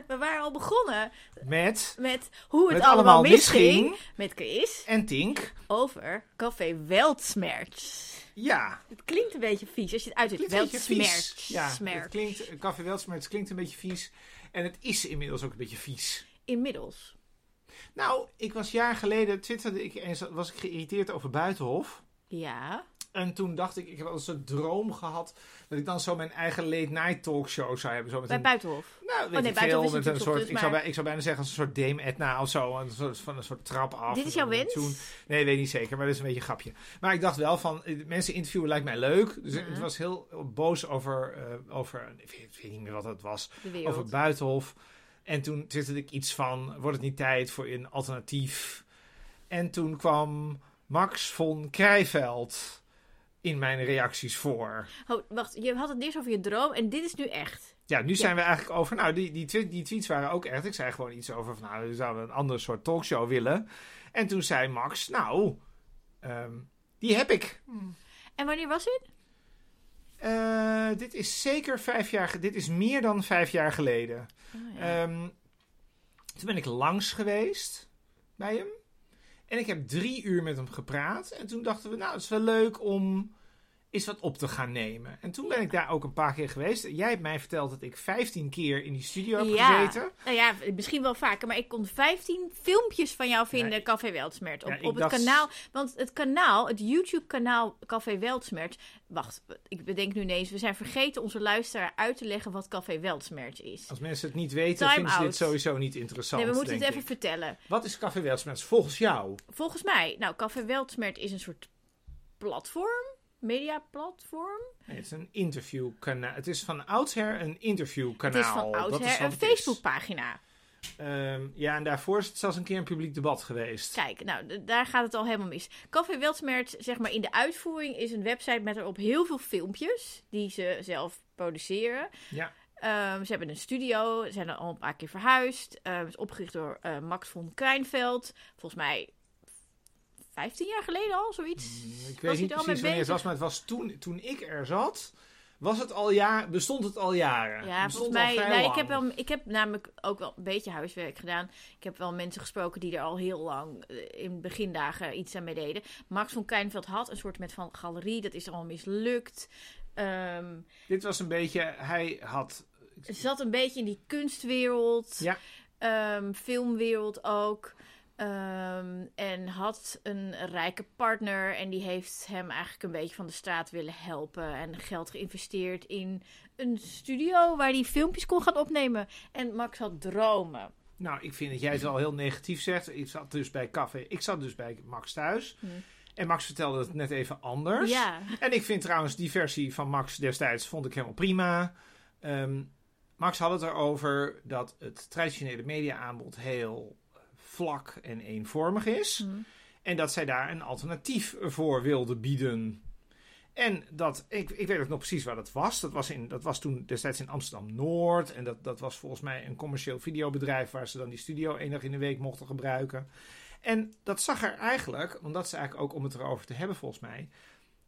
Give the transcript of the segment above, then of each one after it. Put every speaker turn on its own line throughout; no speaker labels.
We waren al begonnen
Met
met hoe het
Met
allemaal,
allemaal
misging.
misging.
Met Chris
en Tink.
over Café Weltsmerts.
Ja,
Het klinkt een beetje vies als je het uitziet.
vies. Ja, het klinkt, Café Weltsmerts klinkt een beetje vies. En het is inmiddels ook een beetje vies.
Inmiddels.
Nou, ik was jaar geleden, twitterde ik eens, was ik geïrriteerd over Buitenhof.
Ja.
En toen dacht ik, ik heb al een soort droom gehad, dat ik dan zo mijn eigen late night talkshow zou hebben. Zo met
Bij
een,
Buitenhof.
nou, weet
Oh, nee,
ik veel, met een soort, ik, zou bij, ik zou bijna zeggen als een soort Dame Edna of zo, een soort, van een soort trap af.
Dit is jouw wens?
tune. Nee, weet niet zeker, maar dat is een beetje een grapje. Maar ik dacht wel van, eh, mensen interviewen lijkt mij leuk. Dus ik
Mhm.
was heel boos over, eh, over ik weet, niet meer wat het was, over Buitenhof. En toen twitterde ik iets van, wordt het niet tijd voor een alternatief? En toen kwam Max von Krijveld in mijn reacties voor.
Oh, wacht. Je had het eerst over je droom en dit is nu echt.
Ja, nu zijn we eigenlijk over. Nou, die, die, die tweets waren ook echt. Ik zei gewoon iets over van, nou, we zouden een ander soort talkshow willen. En toen zei Max, nou, ehm, die heb ik.
En wanneer was dit?
Eh, dit is zeker vijf jaar. Dit is meer dan vijf jaar geleden.
Oh, ja.
Ehm, toen ben ik langs geweest bij hem. En ik heb drie uur met hem gepraat. En toen dachten we, nou, het is wel leuk om eens wat op te gaan nemen. En toen ben ik daar ook een paar keer geweest. Jij hebt mij verteld dat ik 15 keer in die studio heb
Ja.
gezeten.
Nou ja, misschien wel vaker, maar ik kon 15 filmpjes van jou vinden,
Nee.
Café Weltsmert. Op,
Ja,
op het
dacht-
kanaal. Want het kanaal, het YouTube-kanaal Café Weltsmert. Wacht, ik bedenk nu ineens, we zijn vergeten onze luisteraar uit te leggen wat Café Weltsmert is.
Als mensen het niet weten, vinden ze dit sowieso niet interessant.
Nee, we moeten het even
ik.
vertellen.
Wat is Café Weltsmets volgens jou?
Volgens mij, nou, Café Weltsmert is een soort platform, mediaplatform.
Nee, het is een interviewkanaal. Het is van oudsher een
Het
interviewkanaal.
is van oudsher een
het.
Facebookpagina.
Ehm, ja, en daarvoor is het zelfs een keer een publiek debat geweest.
Kijk, nou, daar gaat het al helemaal mis. Café Weltsmert, zeg maar in de uitvoering, is een website met erop heel veel filmpjes die ze zelf produceren.
Ja.
Ehm, ze hebben een studio, ze zijn er al een paar keer verhuisd. Ehm, het is opgericht door eh, Max von Krijnveld. Volgens mij 15 jaar geleden al, zoiets.
Mm, Ik weet niet
al
precies wanneer het was, maar het was toen, toen ik er zat, was het al jaar, bestond het al jaren.
Ja,
bestond
volgens mij.
al
Nou, ik, heb wel, ik heb namelijk ook wel een beetje huiswerk gedaan. Ik heb wel mensen gesproken die er al heel lang eh, in begindagen iets aan mee deden. Max van Krijnveld had een soort met van galerie, dat is allemaal mislukt. Ehm
Dit was een beetje, hij had...
Zat een beetje in die kunstwereld,
Ja.
ehm, filmwereld ook. Ehm, en had een rijke partner en die heeft hem eigenlijk een beetje van de straat willen helpen. En geld geïnvesteerd in een studio waar hij filmpjes kon gaan opnemen. En Max had dromen.
Nou, ik vind dat jij het al heel negatief zegt. Ik zat dus bij Café, ik zat dus bij Max thuis.
Hm.
En Max vertelde het net even anders.
Ja,
En ik vind trouwens die versie van Max destijds vond ik helemaal prima. Ehm, Max had het erover dat het traditionele mediaaanbod heel vlak en eenvormig is.
Hm.
En dat zij daar een alternatief voor wilde bieden. En dat, ik, ik weet ook nog precies waar dat was. Dat was, in, dat was toen destijds in Amsterdam-Noord. En dat, dat was volgens mij een commercieel videobedrijf... waar ze dan die studio één dag in de week mochten gebruiken. En dat zag er eigenlijk, want dat is eigenlijk ook om het erover te hebben volgens mij...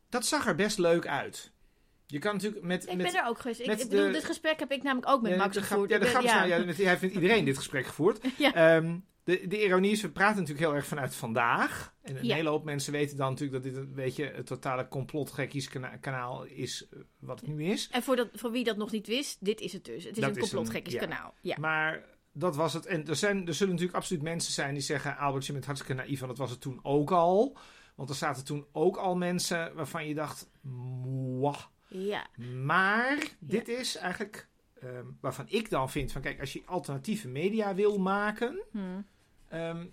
dat zag er best leuk uit. Je kan natuurlijk met...
ik
met
ben er ook geweest. Ik, bedoel,
de-
dit gesprek heb ik namelijk ook met
ja,
Max gevoerd.
Ja, de grap is
ja.
nou, ja, hij heeft met iedereen dit gesprek gevoerd.
Ja.
Ehm, de, de ironie is, we praten natuurlijk heel erg vanuit vandaag. En een
Ja.
hele hoop mensen weten dan natuurlijk dat dit een beetje het totale complotgekkies kana- kanaal is eh, wat het nu is.
En voor, dat, voor wie dat nog niet wist, dit is het dus. Het is
Dat
een
is
complotgekkies
een- ja.
kanaal. Ja.
Maar dat was het. En er, zijn, er zullen natuurlijk absoluut mensen zijn die zeggen... Albert, je bent hartstikke naïef, want dat was het toen ook al. Want er zaten toen ook al mensen waarvan je dacht... Mwah.
ja.
Maar dit is eigenlijk ehm, waarvan ik dan vind van kijk, als je alternatieve media wil maken,
Hm.
Ehm,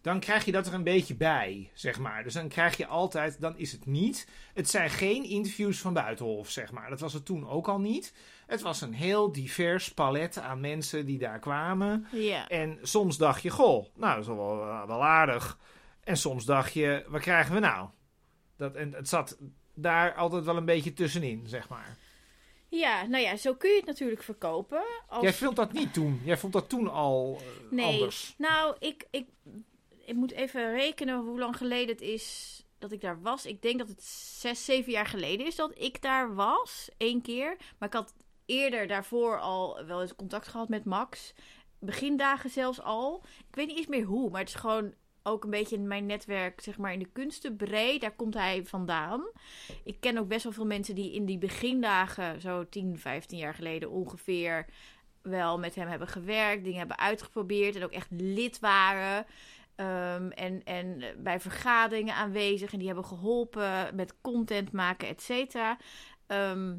dan krijg je dat er een beetje bij, zeg maar. Dus dan krijg je altijd, dan is het niet. Het zijn geen interviews van Buitenhof, zeg maar. Dat was het toen ook al niet. Het was een heel divers palet aan mensen die daar kwamen.
ja.
En soms dacht je, goh, nou, dat is wel, eh, wel aardig. En soms dacht je, wat krijgen we nou? Dat, en het zat daar altijd wel een beetje tussenin, zeg maar.
Ja, nou ja, zo kun je het natuurlijk verkopen. Als...
Jij vond dat niet toen. Jij vond dat toen al eh,
Nee.
anders.
Nou, ik, ik, ik moet even rekenen hoe lang geleden het is dat ik daar was. Ik denk dat het zes, zeven jaar geleden is dat ik daar was. Eén keer. Maar ik had eerder daarvoor al wel eens contact gehad met Max. Begindagen zelfs al. Ik weet niet eens meer hoe, maar het is gewoon ook een beetje in mijn netwerk, zeg maar in de kunsten breed. Daar komt hij vandaan. Ik ken ook best wel veel mensen die in die begindagen, zo 10, 15 jaar geleden ongeveer, wel met hem hebben gewerkt, dingen hebben uitgeprobeerd en ook echt lid waren. Ehm, en, en bij vergaderingen aanwezig en die hebben geholpen met content maken, et cetera. Ehm,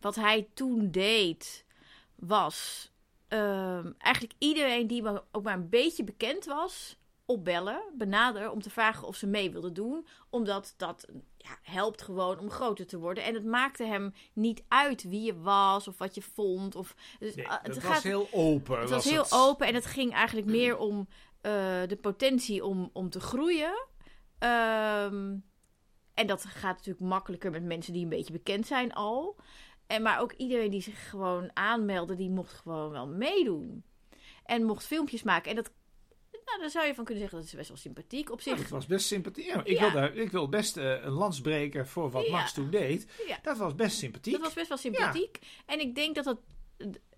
wat hij toen deed, was ehm, eigenlijk iedereen die ook maar een beetje bekend was, opbellen, benaderen om te vragen of ze mee wilden doen. Omdat dat ja, helpt gewoon om groter te worden. En het maakte hem niet uit wie je was of wat je vond. Of,
dus, nee, het was heel open.
Het was, heel open en het ging eigenlijk meer om uh, de potentie om, om te groeien. Um, en dat gaat natuurlijk makkelijker met mensen die een beetje bekend zijn al. En maar ook iedereen die zich gewoon aanmeldde, die mocht gewoon wel meedoen. En mocht filmpjes maken. En dat nou, daar zou je van kunnen zeggen dat is best wel sympathiek op zich.
het was best sympathiek. Ja, ik, Wil daar, ik wil best uh, een lans breken voor wat Max toen deed. Dat was best sympathiek.
Dat was best wel sympathiek. En ik denk dat dat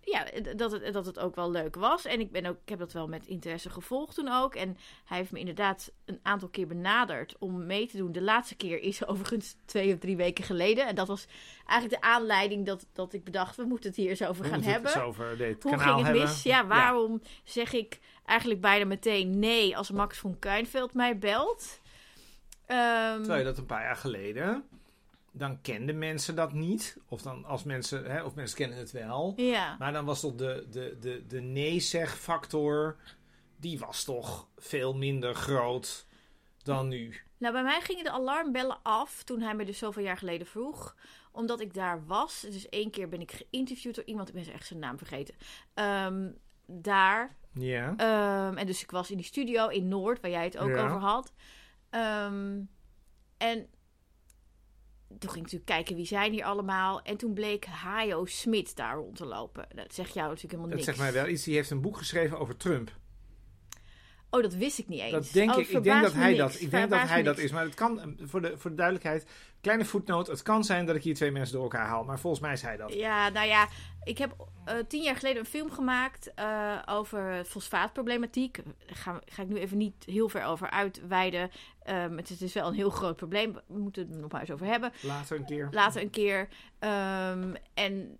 ja, dat het, dat het ook wel leuk was. En ik, ben ook, ik heb dat wel met interesse gevolgd toen ook. En hij heeft me inderdaad een aantal keer benaderd om mee te doen. De laatste keer is overigens twee of drie weken geleden. En dat was eigenlijk de aanleiding dat, dat ik bedacht, we moeten het hier eens over gaan hebben.
Het over dit
Hoe
ging
het
hebben.
mis? Ja, waarom zeg ik eigenlijk bijna meteen nee als Max van Kuinveld mij belt?
Um, Terwijl je dat een paar jaar geleden dan kenden mensen dat niet. Of, dan als mensen, hè, of mensen kennen het wel.
Ja.
Maar dan was toch de, de, de, de nee-zeg-factor... die was toch veel minder groot dan nu.
Nou, bij mij gingen de alarmbellen af toen hij me dus zoveel jaar geleden vroeg. Omdat ik daar was. Dus één keer ben ik geïnterviewd door iemand. Ik ben echt zijn naam vergeten. Ehm, daar.
Ja.
Ehm, en dus ik was in die studio in Noord, waar jij het ook over had. Ehm, en toen ging ik natuurlijk kijken wie zijn hier allemaal. En toen bleek Hajo Smit daar rond te lopen. Dat zegt jou natuurlijk helemaal niks.
Dat zegt mij wel iets. Die heeft een boek geschreven over Trump.
Oh, dat wist ik niet eens.
Dat denk
oh,
ik. Ik denk dat hij dat. Ik denk dat hij dat is. Maar het kan voor de, voor de duidelijkheid. Kleine voetnoot. Het kan zijn dat ik hier twee mensen door elkaar haal. Maar volgens mij is hij dat.
Ja, nou ja. Ik heb uh, tien jaar geleden een film gemaakt uh, over fosfaatproblematiek. Daar ga, ga, ik nu even niet heel ver over uitweiden. Um, het is wel een heel groot probleem. We moeten het er nog maar eens over hebben.
Later een keer.
Later een keer. Um, en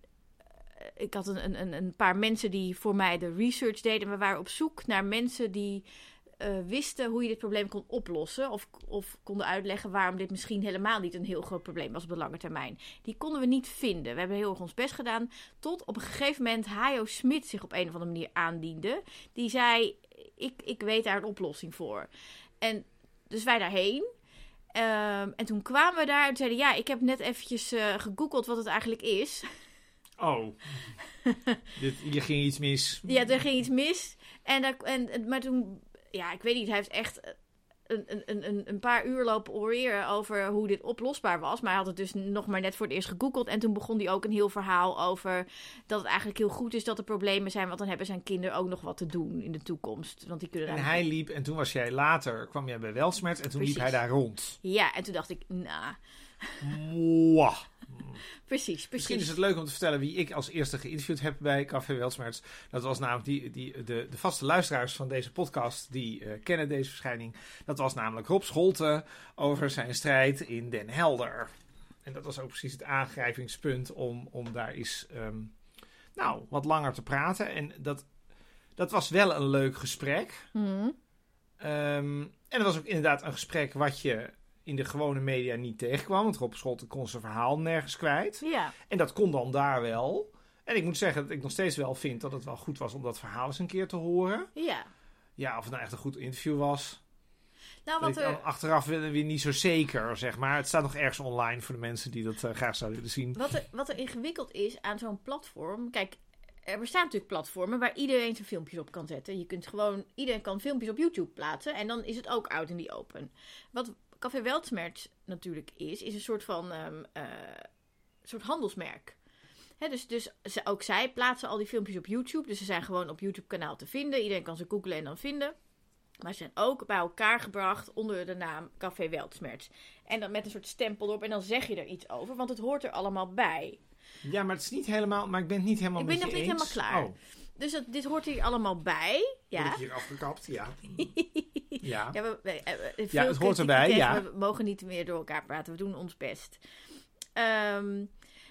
ik had een, een, een paar mensen die voor mij de research deden. We waren op zoek naar mensen die uh, wisten hoe je dit probleem kon oplossen. Of, of konden uitleggen waarom dit misschien helemaal niet een heel groot probleem was op de lange termijn. Die konden we niet vinden. We hebben heel erg ons best gedaan. Tot op een gegeven moment Hajo Smit zich op een of andere manier aandiende. Die zei: ik, ik weet daar een oplossing voor. En dus wij daarheen. Um, en toen kwamen we daar en zeiden: Ja, ik heb net eventjes uh, gegoogeld wat het eigenlijk is.
Oh, Dit, hier ging iets mis.
Ja, er ging iets mis. En, daar, en, maar toen, ja, ik weet niet, hij heeft echt een, een, een, een paar uur lopen oreren over hoe dit oplosbaar was. Maar hij had het dus nog maar net voor het eerst gegoogeld. En toen begon hij ook een heel verhaal over dat het eigenlijk heel goed is dat er problemen zijn. Want dan hebben zijn kinderen ook nog wat te doen in de toekomst. Want die kunnen
en hij liep, en toen was jij later, kwam jij bij Welsmert en toen Precies. liep hij daar rond.
Ja, en toen dacht ik, nou...
Wow.
Precies, precies.
Misschien is het leuk om te vertellen wie ik als eerste geïnterviewd heb bij Café Welsmerts. Dat was namelijk die, die, de, de vaste luisteraars van deze podcast, die uh, kennen deze verschijning. Dat was namelijk Rob Scholte over zijn strijd in Den Helder. En dat was ook precies het aangrijpingspunt om, om daar eens um, nou, wat langer te praten. En dat, dat was wel een leuk gesprek.
Mm.
Um, en het was ook inderdaad een gesprek wat je in de gewone media niet tegenkwam. Want Rob Schotten kon zijn verhaal nergens kwijt.
Ja.
En dat kon dan daar wel. En ik moet zeggen dat ik nog steeds wel vind dat het wel goed was om dat verhaal eens een keer te horen.
Ja.
Ja, of het nou echt een goed interview was.
Nou, wat er...
Achteraf willen we niet zo zeker, zeg maar. Het staat nog ergens online voor de mensen die dat uh, graag zouden willen zien.
Wat er, wat er ingewikkeld is aan zo'n platform... Kijk, er bestaan natuurlijk platformen waar iedereen zijn filmpjes op kan zetten. Je kunt gewoon... Iedereen kan filmpjes op YouTube plaatsen. En dan is het ook out in die open. Wat Café Weltsmerts natuurlijk is, is een soort van um, uh, soort handelsmerk. Dus, dus ze, ook zij plaatsen al die filmpjes op YouTube. Dus ze zijn gewoon op YouTube-kanaal te vinden. Iedereen kan ze googlen en dan vinden. Maar ze zijn ook bij elkaar gebracht onder de naam Café Weltsmerts. En dan met een soort stempel erop. En dan zeg je er iets over, want het hoort er allemaal bij.
Ja, maar het is niet helemaal, maar ik ben het niet helemaal
Ik ben nog niet
eens.
helemaal klaar.
Oh,
Dus dat, dit hoort hier allemaal bij.
ja. Ik hier afgekapt? Ja. ja.
Ja, we, we-
Ja, het hoort erbij, ja.
We mogen niet meer door elkaar praten. We doen ons best. Ehm,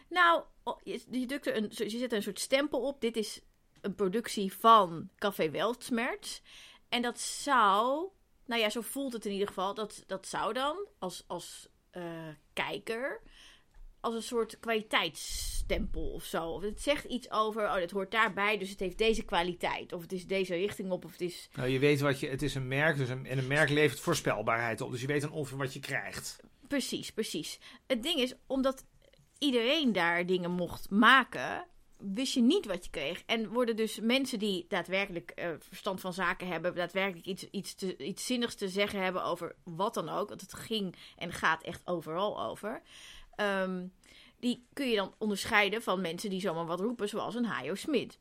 nou, oh, je, je, drukt er een, je zet er een soort stempel op. Dit is een productie van Café Weltsmerts. En dat zou... Nou ja, zo voelt het in ieder geval. Dat, dat zou dan als, als eh, kijker... Als een soort kwaliteitsstempel of zo. Of het zegt iets over, oh, dit hoort daarbij, dus het heeft deze kwaliteit. Of het is deze richting op, of het is
Nou, je weet wat je, het is een merk, dus een, en een merk levert voorspelbaarheid op. Dus je weet dan ongeveer wat je krijgt.
Precies, precies. Het ding is, omdat iedereen daar dingen mocht maken, wist je niet wat je kreeg. En worden dus mensen die daadwerkelijk eh, verstand van zaken hebben, daadwerkelijk iets, iets, te, iets zinnigs te zeggen hebben over wat dan ook, want het ging en gaat echt overal over. Ehm, die kun je dan onderscheiden van mensen die zomaar wat roepen, zoals een Hajo Smit.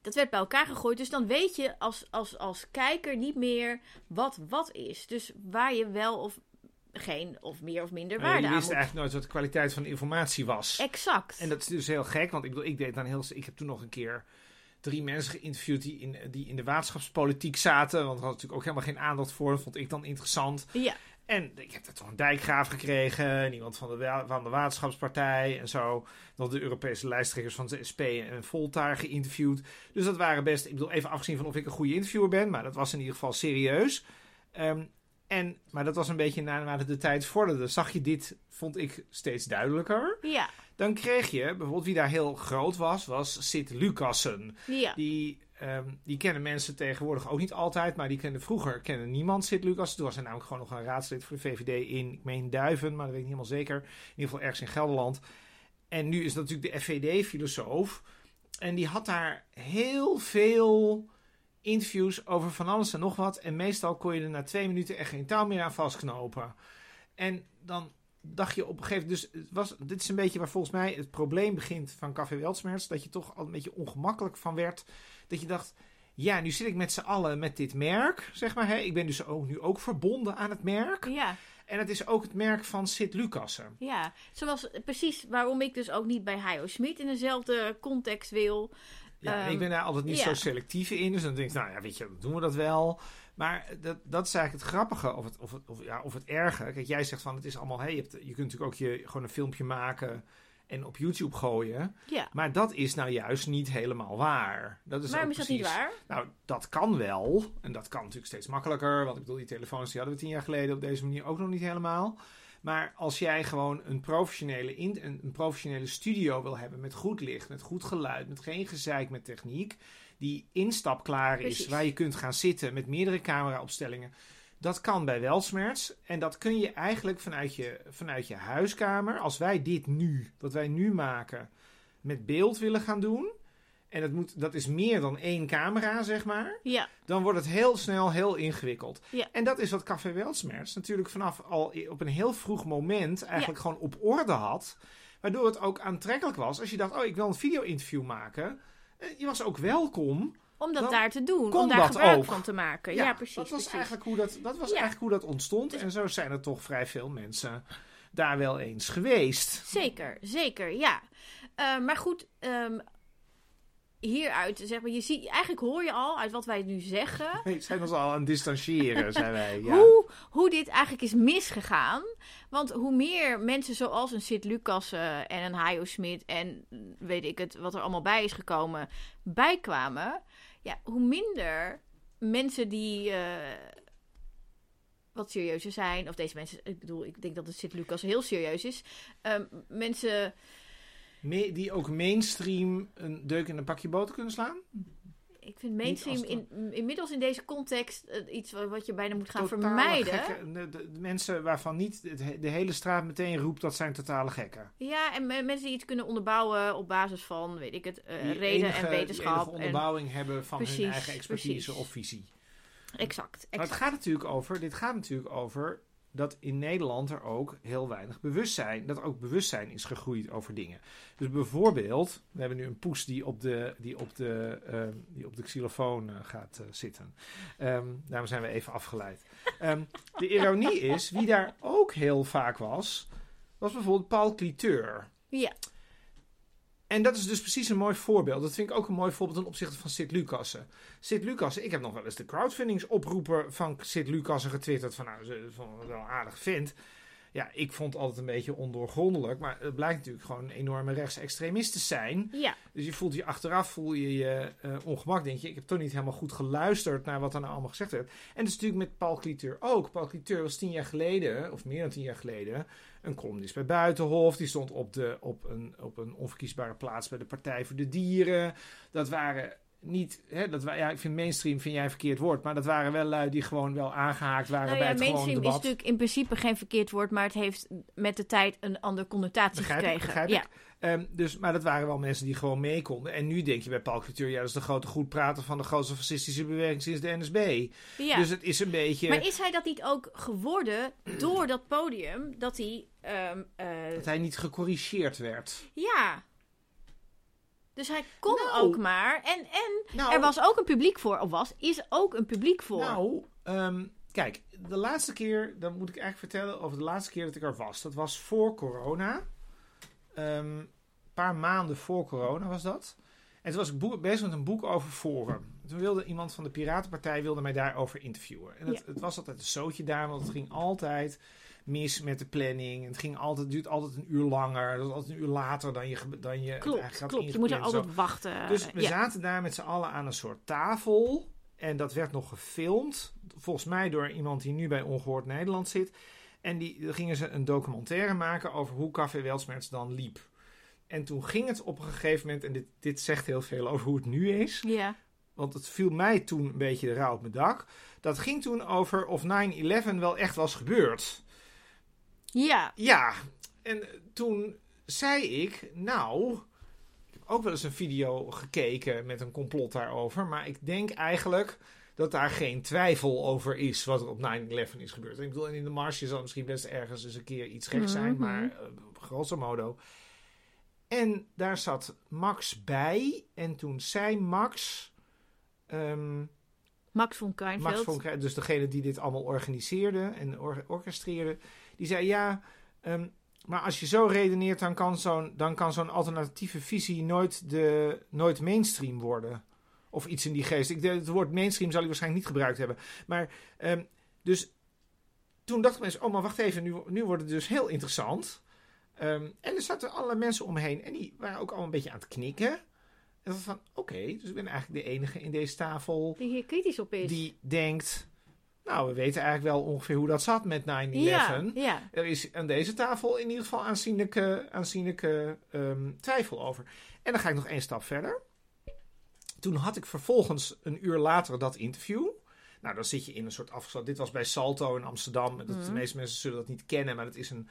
Dat werd bij elkaar gegooid, dus dan weet je als, als, als kijker niet meer wat wat is. Dus waar je wel of geen of meer of minder waarde
je
aan
wist
moet.
eigenlijk nooit wat de kwaliteit van de informatie was.
Exact.
En dat is dus heel gek, want ik bedoel, ik deed dan heel. Ik heb toen nog een keer drie mensen geïnterviewd die in, die in de waterschapspolitiek zaten. Want er had natuurlijk ook helemaal geen aandacht voor. Dat vond ik dan interessant.
Ja,
En ik heb er toch een dijkgraaf gekregen. En iemand van de, van de waterschapspartij en zo. Nog de Europese lijsttrekkers van de SP en Voltaar geïnterviewd. Dus dat waren best. Ik bedoel, even afgezien van of ik een goede interviewer ben. Maar dat was in ieder geval serieus. Ehm, en, maar dat was een beetje naarmate de tijd vorderde. Zag je dit, vond ik, steeds duidelijker.
ja,
Dan kreeg je, bijvoorbeeld wie daar heel groot was, was Sid Lucassen.
ja.
Die, ehm, die kennen mensen tegenwoordig ook niet altijd, maar die kenden vroeger kennen niemand Sid Lucassen. Toen was hij namelijk gewoon nog een raadslid voor de VVD in, ik meen Duiven, maar dat weet ik niet helemaal zeker. In ieder geval ergens in Gelderland. En nu is dat natuurlijk de FVD-filosoof. En die had daar heel veel interviews over van alles en nog wat. En meestal kon je er na twee minuten echt geen touw meer aan vastknopen. En dan dacht je op een gegeven moment... Dus was, dit is een beetje waar volgens mij het probleem begint van Café Weltsmerts. Dat je toch al een beetje ongemakkelijk van werd. Dat je dacht... Ja, nu zit ik met z'n allen met dit merk, zeg maar. Hè. Ik ben dus ook, nu ook verbonden aan het merk.
Ja,
En het is ook het merk van Sid Lucassen.
ja. Zoals precies waarom ik dus ook niet bij Hajo Smit in dezelfde context wil.
Ja, en
Ehm,
ik ben daar altijd niet
ja.
zo selectief in. Dus dan denk ik, nou ja, weet je, dan doen we dat wel. Maar dat, dat is eigenlijk het grappige of het, of, het, of, ja, of het erge. Kijk, jij zegt van het is allemaal, hey, je, hebt, je kunt natuurlijk ook je, gewoon een filmpje maken en op YouTube gooien.
Ja.
Maar dat is nou juist niet helemaal waar. Dat is
Waarom is dat niet waar?
Nou, dat kan wel. En dat kan natuurlijk steeds makkelijker. Want ik bedoel, die telefoons die hadden we tien jaar geleden op deze manier ook nog niet helemaal. Maar als jij gewoon een professionele, in, een, een professionele studio wil hebben met goed licht, met goed geluid, met geen gezeik met techniek, die instapklaar is,
Precies.
waar je kunt gaan zitten met meerdere cameraopstellingen. Dat kan bij Welsmerts. En dat kun je eigenlijk vanuit je, vanuit je huiskamer. Als wij dit nu, wat wij nu maken, met beeld willen gaan doen. En dat, moet, dat is meer dan één camera, zeg maar.
Ja,
Dan wordt het heel snel heel ingewikkeld.
Ja.
En dat is wat Café Welsmerts natuurlijk vanaf al op een heel vroeg moment eigenlijk gewoon op orde had. Waardoor het ook aantrekkelijk was. Als je dacht, oh, ik wil een video-interview maken. eh, Je was ook welkom.
Om dat
Dan
daar te doen. Om daar gebruik
ook.
van te maken. Ja, precies.
Dat was,
precies.
Eigenlijk, hoe dat, dat was
Ja.
eigenlijk hoe dat ontstond. En zo zijn er toch vrij veel mensen daar wel eens geweest.
Zeker, zeker, ja. Eh, maar goed, ehm, hieruit, zeg maar, je ziet, eigenlijk hoor je al uit wat wij nu zeggen,
We zijn ons al aan het distancieren, zijn wij. Ja.
hoe, hoe dit eigenlijk is misgegaan. Want hoe meer mensen zoals een Sid Lucas eh, en een Hajo Smit en weet ik het, wat er allemaal bij is gekomen, bijkwamen, ja, hoe minder mensen die eh, wat serieuzer zijn, of deze mensen, ik bedoel, ik denk dat het Sid Lucas heel serieus is, ehm, mensen...
Me- die ook mainstream een deuk in een pakje boter kunnen slaan?
Ik vind mainstream in, inmiddels in deze context eh, iets wa- wat je bijna moet gaan
Totale
vermijden.
gekken. De, de- de mensen waarvan niet de hele straat meteen roept dat zijn totale gekken.
Ja, en me- mensen die iets kunnen onderbouwen op basis van, weet ik het, eh,
Die
reden
enige-
en
Die
wetenschap. En,
onderbouwing hebben van
Precies,
hun eigen expertise
precies.
of visie.
exact,
Maar het
exact.
gaat natuurlijk over, dit gaat natuurlijk over dat in Nederland er ook heel weinig bewustzijn, dat ook bewustzijn is gegroeid over dingen. Dus bijvoorbeeld, we hebben nu een poes die op de, die op de, ehm, die op de xylofoon eh, gaat eh, zitten. Ehm, daarom zijn we even afgeleid. Ehm, de ironie is, wie daar ook heel vaak was, was bijvoorbeeld Paul Cliteur.
Ja,
En dat is dus precies een mooi voorbeeld. Dat vind ik ook een mooi voorbeeld ten opzichte van Sid Lucassen. Sid Lucassen, ik heb nog wel eens de crowdfundingsoproepen van Sid Lucassen getwitterd. Van nou, het wel aardig vindt. Ja, ik vond het altijd een beetje ondoorgrondelijk. Maar het blijkt natuurlijk gewoon een enorme rechtsextremist te zijn.
Ja.
Dus je voelt je achteraf, voel je je uh, ongemak. Denk je, ik heb toch niet helemaal goed geluisterd naar wat er nou allemaal gezegd werd. En dat is natuurlijk met Paul Cliteur ook. Paul Cliteur was tien jaar geleden, of meer dan tien jaar geleden, een columnist bij Buitenhof. Die stond op, de, op, een, op een onverkiesbare plaats bij de Partij voor de Dieren. Dat waren niet, hè, dat, ja, ik vind mainstream vind jij een verkeerd woord, maar dat waren wel lui die gewoon wel aangehaakt waren
nou
bij het
mainstream
debat.
is natuurlijk in principe geen verkeerd woord, maar het heeft met de tijd een andere connotatie
Begrijp ik,
gekregen.
begrijp
ja.
ik. Ehm, dus, maar dat waren wel mensen die gewoon mee konden. En nu denk je bij Paul Cultuur, ja, dat is de grote goed praten van de grootste fascistische beweging sinds de NSB.
Ja.
Dus het is een beetje
Maar is hij dat niet ook geworden door dat podium dat hij. ehm, eh,
dat hij niet gecorrigeerd werd.
ja. Dus hij kon
Nou.
ook maar. En, en
Nou,
er was ook een publiek voor. Of was, is ook een publiek voor.
Nou, ehm, kijk, de laatste keer, dan moet ik eigenlijk vertellen over de laatste keer dat ik er was. Dat was voor corona. Ehm, een paar maanden voor corona was dat. En toen was ik boek- bezig met een boek over Forum. Toen wilde iemand van de Piratenpartij wilde mij daarover interviewen. En het,
Ja.
het was altijd een zootje daar, want het ging altijd mis met de planning. Het ging altijd, het duurt altijd een uur langer. Het was altijd een uur later dan je, dan je het
klopt,
eigenlijk had
klopt. Je moet er
zo.
altijd wachten.
Dus we
ja.
zaten daar met z'n allen aan een soort tafel. En dat werd nog gefilmd. Volgens mij door iemand die nu bij Ongehoord Nederland zit. En die gingen ze een documentaire maken over hoe Café Weltsmerts dan liep. En toen ging het op een gegeven moment, en dit, dit zegt heel veel over hoe het nu is.
Ja.
Want het viel mij toen een beetje de rouw op mijn dak. Dat ging toen over of 9-11 wel echt was gebeurd.
Ja.
Ja, en toen zei ik, nou, ik heb ook wel eens een video gekeken met een complot daarover, maar ik denk eigenlijk dat daar geen twijfel over is wat er op 9-11 is gebeurd. Ik bedoel, in de marge zal misschien best ergens eens een keer iets gek zijn,
Mhm.
maar uh, grosso modo. En daar zat Max bij en toen zei Max... ehm,
Max von Keinveld.
Max von Krij- dus degene die dit allemaal organiseerde en or- orchestreerde, die zei ja, ehm, maar als je zo redeneert, dan kan zo'n, dan kan zo'n alternatieve visie nooit, de, nooit mainstream worden. Of iets in die geest. Ik, het woord mainstream zal hij waarschijnlijk niet gebruikt hebben. Maar, ehm, dus toen dachten mensen, oh maar wacht even, nu, nu wordt het dus heel interessant. Ehm, en er zaten allerlei mensen omheen en die waren ook allemaal een beetje aan het knikken. En dat van, oké, dus ik ben eigenlijk de enige in deze tafel
Die hier kritisch op is.
die denkt, nou, we weten eigenlijk wel ongeveer hoe dat zat met 9-11.
ja, ja.
Er is aan deze tafel in ieder geval aanzienlijke, aanzienlijke ehm, twijfel over. En dan ga ik nog één stap verder. Toen had ik vervolgens een uur later dat interview. Nou, dan zit je in een soort afgesloten... Dit was bij Salto in Amsterdam. Dat, De
Mhm.
meeste mensen zullen dat niet kennen, maar dat is een...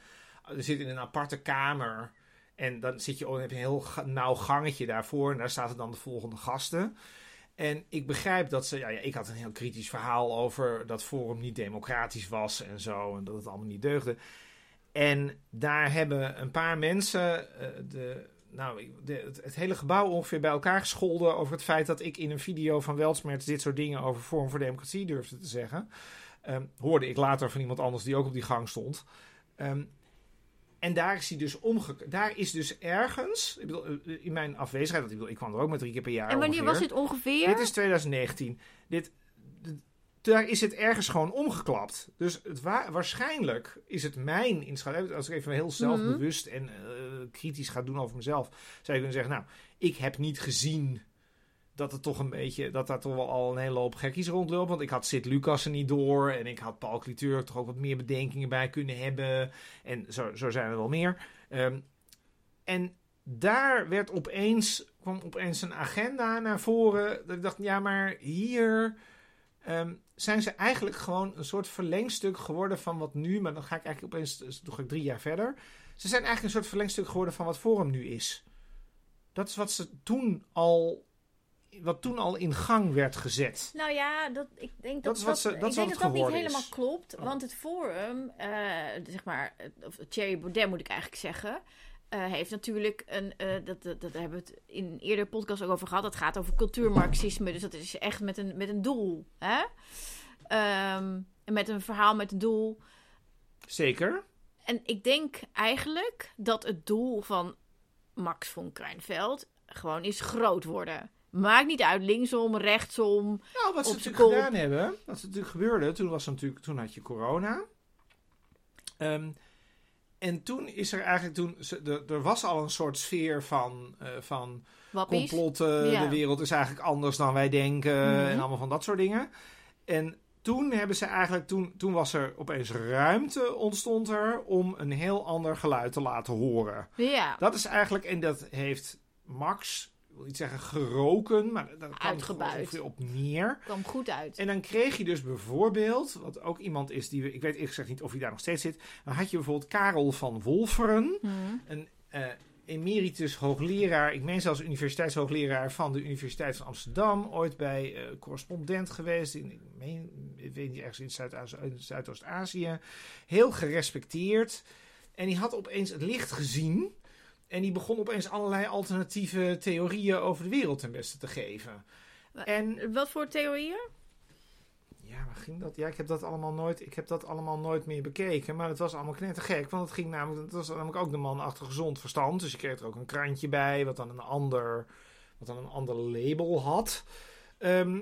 Je zit in een aparte kamer. En dan zit je, heb je een heel nauw gangetje daarvoor. En daar zaten dan de volgende gasten. En ik begrijp dat ze... Ja, ja, ik had een heel kritisch verhaal over dat Forum niet democratisch was en zo. En dat het allemaal niet deugde. En daar hebben een paar mensen eh, de, nou, de, het, hele gebouw ongeveer bij elkaar gescholden over het feit dat ik in een video van Weltsmerts dit soort dingen over Forum voor Democratie durfde te zeggen. Ehm, hoorde ik later van iemand anders die ook op die gang stond. Ehm, en daar is hij dus omge... Daar is dus ergens, ik bedoel, eh, in mijn afwezigheid, want ik, bedoel, ik kwam er ook maar drie keer per jaar
En wanneer
ongeveer.
was dit ongeveer?
Dit is 2019. Dit, daar is het ergens gewoon omgeklapt. Dus het wa- waarschijnlijk is het mijn inschatting. Als ik even heel zelfbewust en eh, kritisch ga doen over mezelf, zou je kunnen zeggen: Nou, ik heb niet gezien dat het toch een beetje, dat daar toch wel al een hele hoop gekkies rondlopen. Want ik had Sid Lucas er niet door en ik had Paul Cliteur toch ook wat meer bedenkingen bij kunnen hebben. En zo, zo zijn er wel meer. Ehm, en daar werd opeens, kwam opeens een agenda naar voren. Dat ik dacht, ja, maar hier ehm, zijn ze eigenlijk gewoon een soort verlengstuk geworden van wat nu. Maar dan ga ik eigenlijk opeens, dus toen ga ik drie jaar verder. Ze zijn eigenlijk een soort verlengstuk geworden van wat Forum nu is. Dat is wat ze toen al, wat toen al in gang werd gezet.
Nou ja, dat, ik denk dat
Dat ze- dat
ik denk dat
het
dat niet helemaal klopt.
Oh.
Want het Forum, eh, zeg maar, eh, of Thierry Baudet moet ik eigenlijk zeggen, eh, heeft natuurlijk een, eh, dat, dat, dat hebben we het in een eerdere podcast ook over gehad. Dat gaat over cultuurmarxisme. Dus dat is echt met een, met een doel. Hè? En met een verhaal met een doel.
Zeker.
En ik denk eigenlijk dat het doel van Max von Kruinveld gewoon is groot worden. Maakt niet uit, linksom, rechtsom.
Nou, wat ze natuurlijk
kop.
gedaan hebben, wat er natuurlijk gebeurde, toen, was natuurlijk, toen had je corona. Ehm, en toen is er eigenlijk, toen, ze- er, er was al een soort sfeer van, eh, van
Wappies.
complotten,
Ja.
de wereld is eigenlijk anders dan wij denken
Mhm.
en allemaal van dat soort dingen. En toen hebben ze eigenlijk, toen, toen was er opeens ruimte ontstond er om een heel ander geluid te laten horen.
Ja,
Dat is eigenlijk, en dat heeft Max, wil niet zeggen geroken, maar daar kwam ongeveer op neer.
kwam goed uit.
En dan kreeg je dus bijvoorbeeld, wat ook iemand is die we, ik weet eerlijk gezegd niet of hij daar nog steeds zit, maar had je bijvoorbeeld Karel van Wolferen,
Hm.
een eh, emeritus hoogleraar, ik meen zelfs universiteitshoogleraar van de Universiteit van Amsterdam, ooit bij eh, correspondent geweest, in, ik, meen, ik weet niet, ergens in Zuidoost-Azië, heel gerespecteerd. En die had opeens het licht gezien. En die begon opeens allerlei alternatieve theorieën over de wereld ten beste te geven. En
Wat voor theorieën?
ja, waar ging dat? Ja, ik heb dat allemaal nooit, ik heb dat allemaal nooit meer bekeken. Maar het was allemaal knettergek. Want het ging namelijk, het was namelijk ook de man achter gezond verstand. Dus je kreeg er ook een krantje bij, wat dan een ander, wat dan een ander label had. Ehm,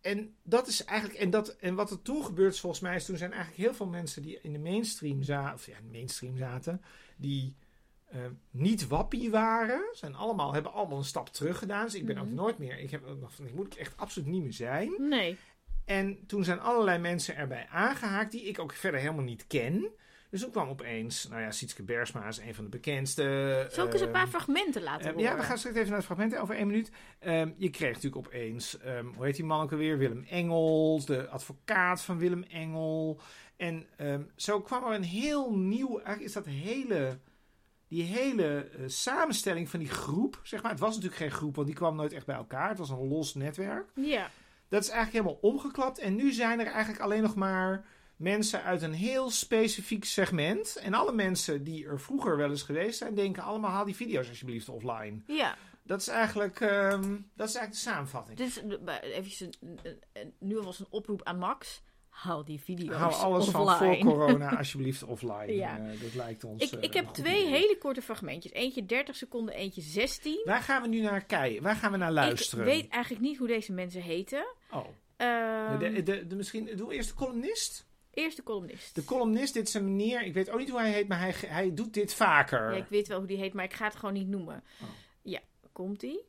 en dat is eigenlijk, en, dat, en wat er toen gebeurd is volgens mij, is toen zijn eigenlijk heel veel mensen die in de mainstream zaten, of ja, in de mainstream zaten, die eh, niet wappie waren, zijn allemaal, hebben allemaal een stap terug gedaan. Dus ik ben
Mhm.
ook nooit meer, ik heb ook nog van, ik moet echt absoluut niet meer zijn.
Nee.
En toen zijn allerlei mensen erbij aangehaakt die ik ook verder helemaal niet ken. Dus toen kwam opeens, nou ja, Sietske Bersma is een van de bekendste.
Zal ik eens een paar
ehm,
fragmenten laten horen?
ja, we gaan straks even naar het fragment over één minuut. Ehm, je kreeg natuurlijk opeens, ehm, hoe heet die man ook alweer? Willem Engels, de advocaat van Willem Engel. En ehm, zo kwam er een heel nieuw, eigenlijk is dat hele, die hele eh, samenstelling van die groep, zeg maar. Het was natuurlijk geen groep, want die kwam nooit echt bij elkaar. Het was een los netwerk.
Ja.
Dat is eigenlijk helemaal omgeklapt. En nu zijn er eigenlijk alleen nog maar mensen uit een heel specifiek segment. En alle mensen die er vroeger wel eens geweest zijn, denken allemaal: haal die video's alsjeblieft offline.
Ja.
Dat is eigenlijk, ehm, dat is eigenlijk de samenvatting.
Dus eh, even nu was een oproep aan Max. Haal die video's
Hou alles van
offline.
voor corona alsjeblieft offline.
Ja.
Eh, dat lijkt ons.
Ik,
eh,
ik heb
een goed
twee
idee.
hele korte fragmentjes. Eentje 30 seconden, eentje 16.
Waar gaan we nu naar kijken? Waar gaan we naar luisteren?
Ik weet eigenlijk niet hoe deze mensen heten.
Oh.
Ehm,
de, de, de, misschien, doe eerst de columnist.
eerste columnist.
De columnist, dit is een meneer, ik weet ook niet hoe hij heet, maar hij, hij doet dit vaker.
Ja, ik weet wel hoe die heet, maar ik ga het gewoon niet noemen.
Oh.
Ja, komt-ie?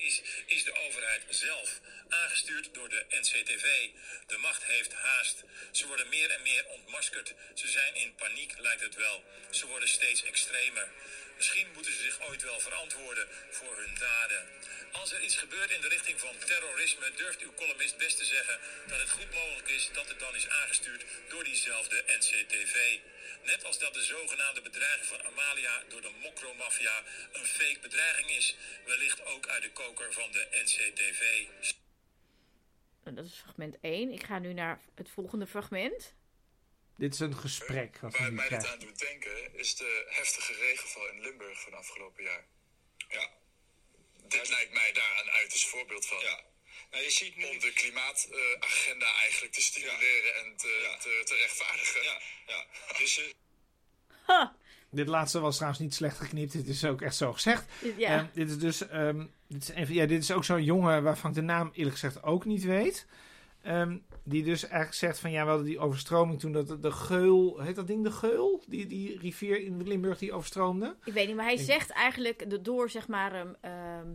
Is, is de overheid zelf, aangestuurd door de NCTV. De macht heeft haast. Ze worden meer en meer ontmaskerd. Ze zijn in paniek, lijkt het wel. Ze worden steeds extremer. Misschien moeten ze zich ooit wel verantwoorden voor hun daden. Als er iets gebeurt in de richting van terrorisme, durft uw columnist best te zeggen dat het goed mogelijk is dat het dan is aangestuurd door diezelfde NCTV. Net als dat de zogenaamde bedreiging van Amalia door de mokromafia een fake bedreiging is, wellicht ook uit de koker van de NCTV.
Nou, Dat is fragment 1. Ik ga nu naar het volgende fragment.
Dit is een gesprek wat
Waar mij dit aan doet denken is de heftige regenval in Limburg van afgelopen jaar. Ja. Dit lijkt mij daar een uiterst voorbeeld van. Ja. Nou, je ziet nu... Om de klimaatagenda eigenlijk te stimuleren en te, te, te rechtvaardigen. Ja, ja. Dus je...
Ha!
Dit laatste was trouwens niet slecht geknipt. Dit is ook echt zo gezegd.
Ja.
Ehm, dit is dus. ehm, dit, is een van- ja, dit is ook zo'n jongen waarvan ik de naam eerlijk gezegd ook niet weet. Ehm, die dus eigenlijk zegt van ja, we hadden die overstroming toen dat de, de geul. Heet dat ding de geul? Die, die rivier in Limburg die overstroomde.
Ik weet niet, maar hij
Ik-
zegt eigenlijk de- door zeg maar. ehm,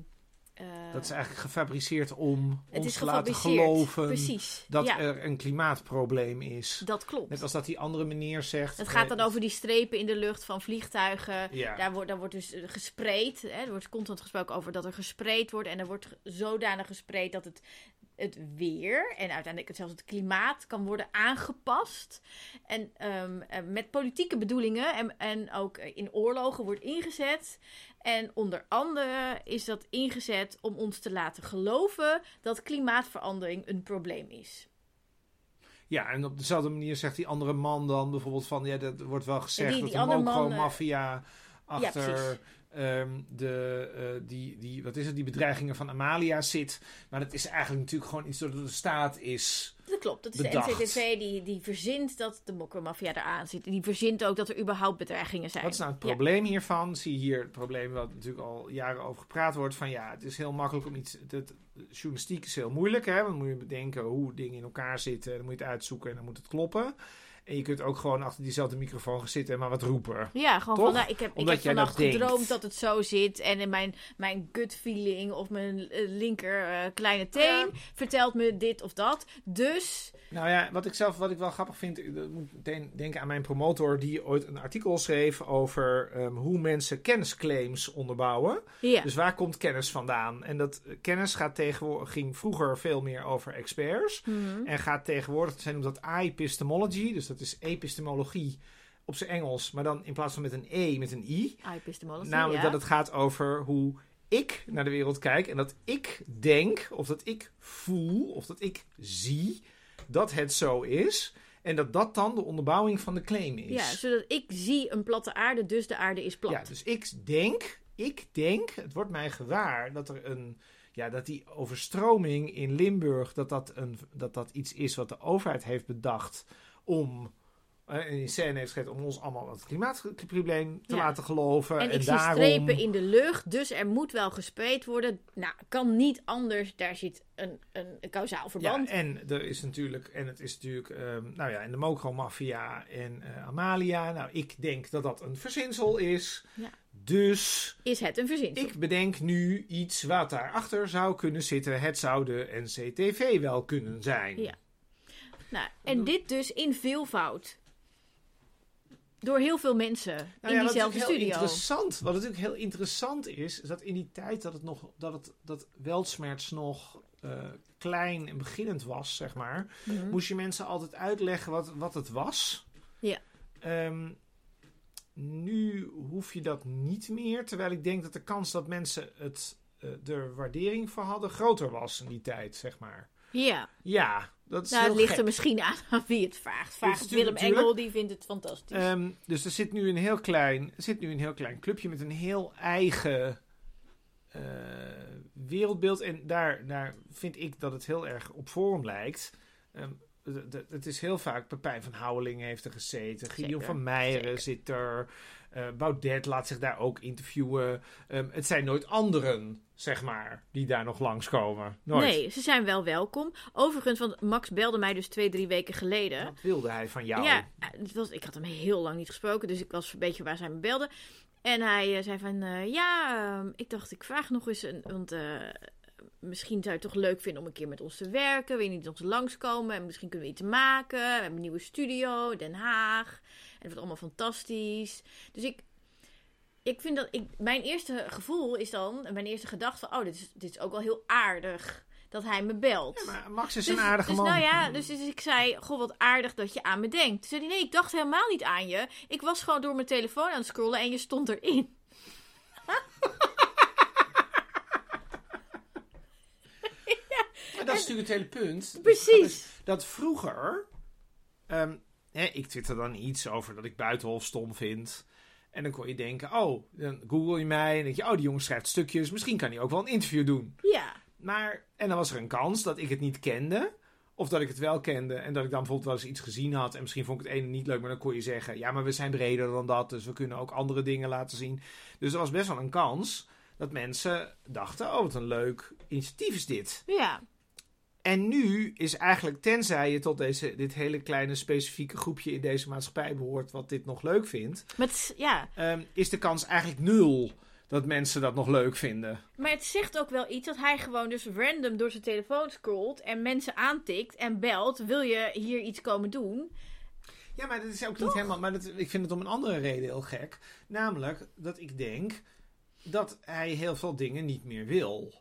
eh,
Dat is eigenlijk gefabriceerd om
het
ons
is
te laten geloven
Precies.
dat
ja,
er een klimaatprobleem is.
dat klopt.
Net als dat die andere meneer zegt.
Het gaat
eh,
dan over die strepen in de lucht van vliegtuigen.
Ja.
Daar, wordt, daar wordt dus eh, gespreid. Hè? Er wordt constant gesproken over dat er gespreid wordt. En er wordt zodanig gespreid dat het, het weer en uiteindelijk het- zelfs het klimaat kan worden aangepast. En ehm, eh, met politieke bedoelingen en, en ook in oorlogen wordt ingezet. En onder andere is dat ingezet om ons te laten geloven dat klimaatverandering een probleem is.
Ja, en op dezelfde manier zegt die andere man dan bijvoorbeeld van... Ja, dat wordt wel gezegd
die-
dat er ook
man,
gewoon maffia achter
precies.
Ehm, de, eh, die, die, wat is het, die bedreigingen van Amalia zit. Maar dat is eigenlijk natuurlijk gewoon iets dat de staat is.
Dat klopt. Dat is
bedacht.
de NCTV die, die verzint dat de mokkermafia eraan zit. Die verzint ook dat er überhaupt bedreigingen zijn.
Wat is nou het
Ja.
probleem hiervan? Zie je hier het probleem wat natuurlijk al jaren over gepraat wordt. Van ja, het is heel makkelijk om iets... Het, journalistiek is heel moeilijk, hè. Want dan moet je bedenken hoe dingen in elkaar zitten. Dan moet je het uitzoeken en dan moet het kloppen. En je kunt ook gewoon achter diezelfde microfoon gaan zitten en maar wat roepen.
Ja, gewoon
Toch?
van, nou, ik heb, ik
Omdat
heb vannacht
denkt.
gedroomd dat het zo zit. En in mijn, mijn gut feeling of mijn eh, linker eh, kleine teen vertelt me dit of dat. Dus,
Nou ja, wat ik zelf wat ik wel grappig vind, ik moet meteen denken aan mijn promotor die ooit een artikel schreef over ehm, hoe mensen kennisclaims onderbouwen.
ja.
Dus waar komt kennis vandaan? En dat eh, kennis gaat tegenwoordig, ging vroeger veel meer over experts.
Mhm.
En gaat tegenwoordig, zij noemt dat epistemology, dus dat is epistemologie op zijn Engels, maar dan in plaats van met een E, met een I.
Epistemology,
Namelijk
ja.
dat het gaat over hoe ik naar de wereld kijk en dat ik denk, of dat ik voel, of dat ik zie dat het zo is. En dat dat dan de onderbouwing van de claim is.
Ja, zodat ik zie een platte aarde, dus de aarde is plat.
Ja, dus ik denk, ik denk, het wordt mij gewaar dat er een, ja, dat die overstroming in Limburg, dat dat, een, dat dat iets is wat de overheid heeft bedacht om, eh, en in scène heeft gezet om ons allemaal het klimaatprobleem te
Ja.
laten geloven.
En
En,
ik zie
daarom,
strepen in de lucht, dus er moet wel gespreid worden. Nou, kan niet anders. Daar zit een, een, een kausaal
ja,
verband.
en er is natuurlijk, en het is natuurlijk, ehm, nou ja, in de Mokro-maffia en eh, Amalia. Nou, ik denk dat dat een verzinsel is.
Ja.
Dus
Is het een verzinsel?
Ik bedenk nu iets wat daarachter zou kunnen zitten. Het zou de NCTV wel kunnen zijn.
Ja. Nou, en dit dus in veelvoud. Door heel veel mensen
Nou
in
ja,
diezelfde studio.
interessant, wat natuurlijk heel interessant is, is dat in die tijd dat het nog dat het dat Weltsmerts nog eh, klein en beginnend was, zeg maar,
Mhm.
moest je mensen altijd uitleggen wat, wat het was.
Ja.
Ehm, nu hoef je dat niet meer, terwijl ik denk dat de kans dat mensen het eh, er waardering voor hadden groter was in die tijd, zeg maar.
Ja,
Ja, dat is
nou, het ligt
gek.
er misschien aan aan wie het vraagt. Vraag
is
het Willem
natuurlijk-
Engel, die vindt het fantastisch.
Ehm, dus er zit nu een heel klein, zit nu een heel klein clubje met een heel eigen eh, wereldbeeld. En daar, daar vind ik dat het heel erg op Forum lijkt. Ehm, het is heel vaak, Pepijn van Houweling heeft er gezeten.
Zeker,
van Meijeren
zeker.
zit er. eh, Baudet laat zich daar ook interviewen. Ehm, het zijn nooit anderen, zeg maar, die daar nog langskomen. Nooit.
nee, ze zijn wel welkom. Overigens, want Max belde mij dus twee, drie weken geleden.
Wat wilde hij van jou?
Ja, het was, ik had hem heel lang niet gesproken, dus ik was een beetje waar zij me belde. En hij eh, zei van, eh, ja, ehm, ik dacht, ik vraag nog eens, een, want eh, misschien zou je het toch leuk vinden om een keer met ons te werken. Wil je niet ons langskomen en misschien kunnen we iets maken. We hebben een nieuwe studio, in Den Haag. En het wordt allemaal fantastisch. Dus ik, ik vind dat, ik, mijn eerste gevoel is dan, mijn eerste gedachte, oh, dit is, dit is ook wel heel aardig dat hij me belt.
Ja, maar Max is
Dus,
een aardige
dus
man.
nou ja, dus, dus ik zei, goh, wat aardig dat je aan me denkt. Toen zei hij, nee, ik dacht helemaal niet aan je. Ik was gewoon door mijn telefoon aan het scrollen en je stond erin.
Maar dat is natuurlijk het hele punt.
Precies.
Dat vroeger. ehm, hè, ik twitter dan iets over dat ik Buitenhof stom vind. En dan kon je denken: oh, dan google je mij. En denk je: oh, die jongen schrijft stukjes. Misschien kan hij ook wel een interview doen.
Ja,
Maar, en dan was er een kans dat ik het niet kende. Of dat ik het wel kende en dat ik dan bijvoorbeeld wel eens iets gezien had. En misschien vond ik het ene niet leuk, maar dan kon je zeggen: ja, maar we zijn breder dan dat. Dus we kunnen ook andere dingen laten zien. Dus er was best wel een kans dat mensen dachten: oh, wat een leuk initiatief is dit.
ja.
En nu is eigenlijk, tenzij je tot deze, dit hele kleine specifieke groepje in deze maatschappij behoort, wat dit nog leuk vindt,
is- ja.
ehm, is de kans eigenlijk nul dat mensen dat nog leuk vinden.
maar het zegt ook wel iets dat hij gewoon dus random door zijn telefoon scrolt en mensen aantikt en belt. Wil je hier iets komen doen?
Ja, maar dat is ook niet helemaal. Maar dat, ik vind het om een andere reden heel gek. Namelijk dat ik denk dat hij heel veel dingen niet meer wil.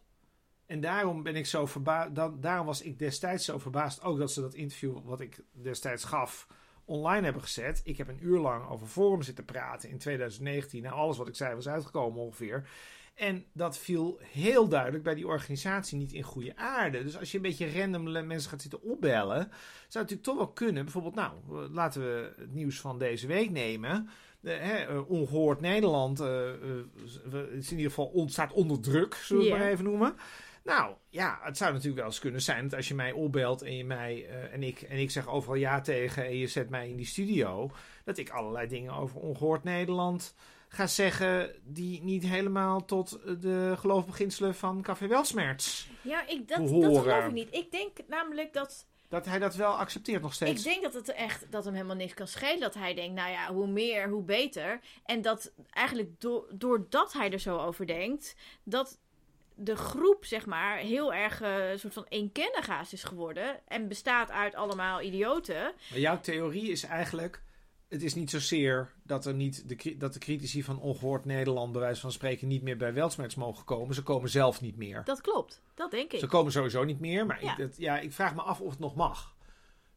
En daarom ben ik zo verbaasd. Daarom was ik destijds zo verbaasd ook dat ze dat interview wat ik destijds gaf online hebben gezet. Ik heb een uur lang over Forum zitten praten in 2019. Nou, alles wat ik zei was uitgekomen ongeveer. En dat viel heel duidelijk bij die organisatie niet in goede aarde. Dus als je een beetje random mensen gaat zitten opbellen, zou het natuurlijk toch wel kunnen. Bijvoorbeeld, nou, laten we het nieuws van deze week nemen. de, hè, eh, ongehoord Nederland eh, is in ieder geval on, staat onder druk, zullen we het maar even noemen. Nou ja, het zou natuurlijk wel eens kunnen zijn dat als je mij opbelt en je mij eh, en ik en ik zeg overal ja tegen en je zet mij in die studio, dat ik allerlei dingen over ongehoord Nederland ga zeggen die niet helemaal tot de geloofbeginselen van Café Welsmerts.
Ja, ik, dat, dat geloof ik niet. Ik denk namelijk dat
Dat hij dat wel accepteert nog steeds.
Ik denk dat het echt dat hem helemaal niks kan schelen. Dat hij denkt, nou ja, hoe meer, hoe beter. En dat eigenlijk do doordat hij er zo over denkt, dat de groep, zeg maar, heel erg eh, een soort van eenkenniga's is geworden. En bestaat uit allemaal idioten.
Maar jouw theorie is eigenlijk. Het is niet zozeer dat, er niet de, dat de critici van ongehoord Nederland, bij wijze van spreken, niet meer bij Welsmerts mogen komen. Ze komen zelf niet meer.
Dat klopt. Dat denk ik.
Ze komen sowieso niet meer, maar
Ja.
ik, dat, ja, ik vraag me af of het nog mag.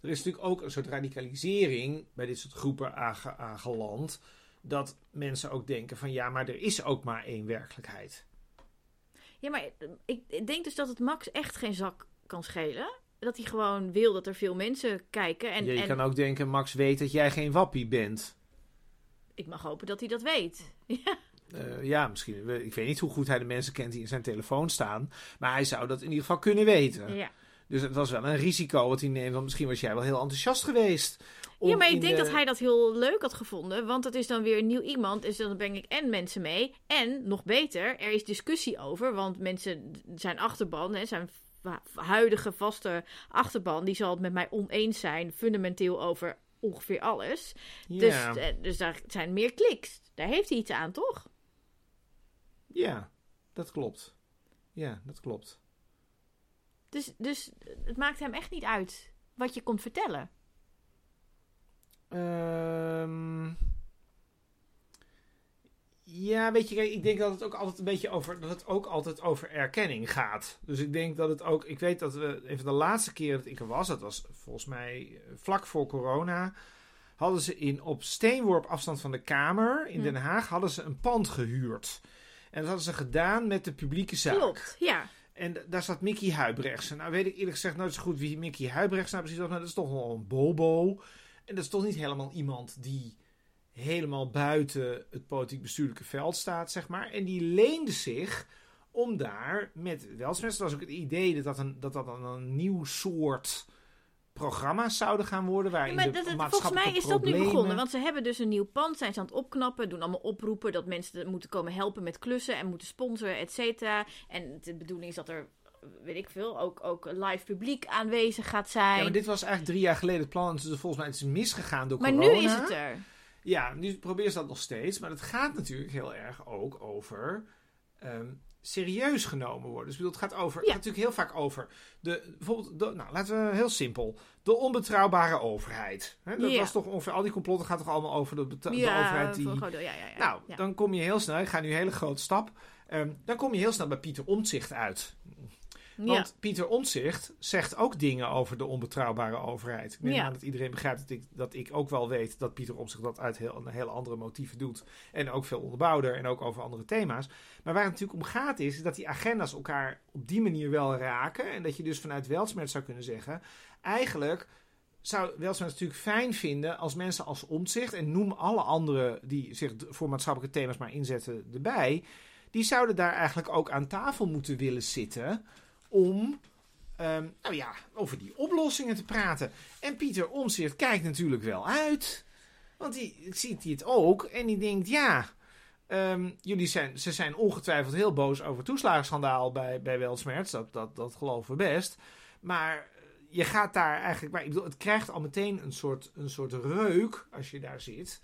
Er is natuurlijk ook een soort radicalisering bij dit soort groepen aange- aangeland. Dat mensen ook denken van ja, maar er is ook maar één werkelijkheid.
Ja, maar ik, ik denk dus dat het Max echt geen zak kan schelen. Dat hij gewoon wil dat er veel mensen kijken. En,
Ja, je
en
kan ook denken, Max weet dat jij geen wappie bent.
ik mag hopen dat hij dat weet. Ja.
Eh, ja, misschien. Ik weet niet hoe goed hij de mensen kent die in zijn telefoon staan. Maar hij zou dat in ieder geval kunnen weten.
ja.
Dus het was wel een risico wat hij neemt. Want misschien was jij wel heel enthousiast geweest.
Ja, maar ik denk
de-
dat hij dat heel leuk had gevonden. Want het is dan weer een nieuw iemand. Dus dan breng ik en mensen mee. En, nog beter, er is discussie over. Want mensen, zijn achterban, hè, zijn huidige vaste achterban... die zal het met mij oneens zijn, fundamenteel over ongeveer alles.
Ja,
Dus, eh, dus daar zijn meer kliks. Daar heeft hij iets aan, toch?
ja, dat klopt. Ja, dat klopt.
Dus, dus het maakt hem echt niet uit wat je komt vertellen.
Ehm, ja, weet je, kijk, ik denk dat het ook altijd een beetje over, dat het ook altijd over erkenning gaat. Dus ik denk dat het ook, ik weet dat we, even de laatste keer dat ik er was, dat was volgens mij eh, vlak voor corona, hadden ze in op steenworp afstand van de Kamer in
Hm.
Den Haag, hadden ze een pand gehuurd. En dat hadden ze gedaan met de publieke zaak.
Klopt, ja.
En daar zat Mickey Huibrechts. Nou weet ik eerlijk gezegd nooit zo goed wie Mickey Huibrechts nou precies was. Maar dat is toch wel een bobo. En dat is toch niet helemaal iemand die helemaal buiten het politiek-bestuurlijke veld staat, zeg maar. En die leende zich om daar met Welsmers, dat was ook het idee dat dat een, dat, dat een, een nieuw soort programma's zouden gaan worden.
Ja,
Waarin
maar
de
dat, dat- volgens mij is dat nu begonnen. Want ze hebben dus een nieuw pand, zijn ze aan het opknappen, doen allemaal oproepen dat mensen moeten komen helpen met klussen en moeten sponsoren, et cetera. En de bedoeling is dat er, weet ik veel, ook, ook live publiek aanwezig gaat zijn.
Ja, maar dit was eigenlijk drie jaar geleden het plan. Het volgens mij het is misgegaan door
Maar
corona.
nu is het er.
Ja, nu proberen ze dat nog steeds. Maar het gaat natuurlijk heel erg ook over ehm, serieus genomen worden. Dus ik bedoel, het gaat, over, het
Ja.
gaat natuurlijk heel vaak over... De, bijvoorbeeld, de, nou, laten we heel simpel. De onbetrouwbare overheid. Dat
Ja.
was toch ongeveer... Al die complotten gaan toch allemaal over de,
ja,
overheid die...
deel, ja, ja, ja.
Nou, dan kom je heel snel... Ik ga nu een hele grote stap. Ehm, dan kom je heel snel bij Pieter Omtzigt uit. Want Pieter Omtzigt zegt ook dingen over de onbetrouwbare overheid. Ik neem
Ja.
aan dat iedereen begrijpt dat ik, dat ik ook wel weet dat Pieter Omtzigt dat uit heel, een hele andere motieven doet. En ook veel onderbouwder en ook over andere thema's. Maar waar het natuurlijk om gaat is, is dat die agenda's elkaar op die manier wel raken. En dat je dus vanuit Welsmert zou kunnen zeggen, eigenlijk zou Welsmert natuurlijk fijn vinden als mensen als Omtzigt, en noem alle anderen die zich voor maatschappelijke thema's maar inzetten erbij, die zouden daar eigenlijk ook aan tafel moeten willen zitten om ehm, nou ja, over die oplossingen te praten. En Pieter Omtzigt kijkt natuurlijk wel uit. Want die ziet hij het ook en die denkt, ja, ehm, jullie zijn, ze zijn ongetwijfeld heel boos over het toeslagenschandaal bij, bij Welsmerts. Dat, dat, dat geloven we best. Maar je gaat daar eigenlijk, maar ik bedoel, het krijgt al meteen een soort, een soort reuk als je daar zit.